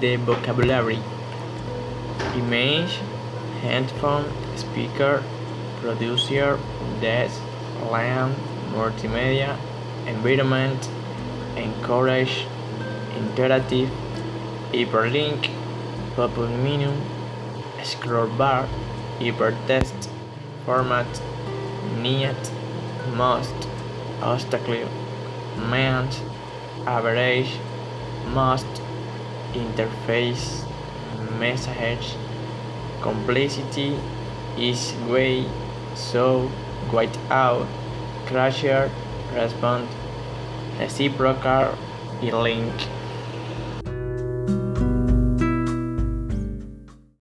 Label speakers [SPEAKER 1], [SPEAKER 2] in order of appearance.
[SPEAKER 1] the vocabulary. Image, headphone, speaker, producer, desk, lamp, multimedia, environment, encourage, interactive, hyperlink, pop-up menu, scroll bar, hypertext, format, need, must, obstacle, meant, average, must, interface, message, complexity, is way, so, quite out, crasher, respond, reciprocal, link.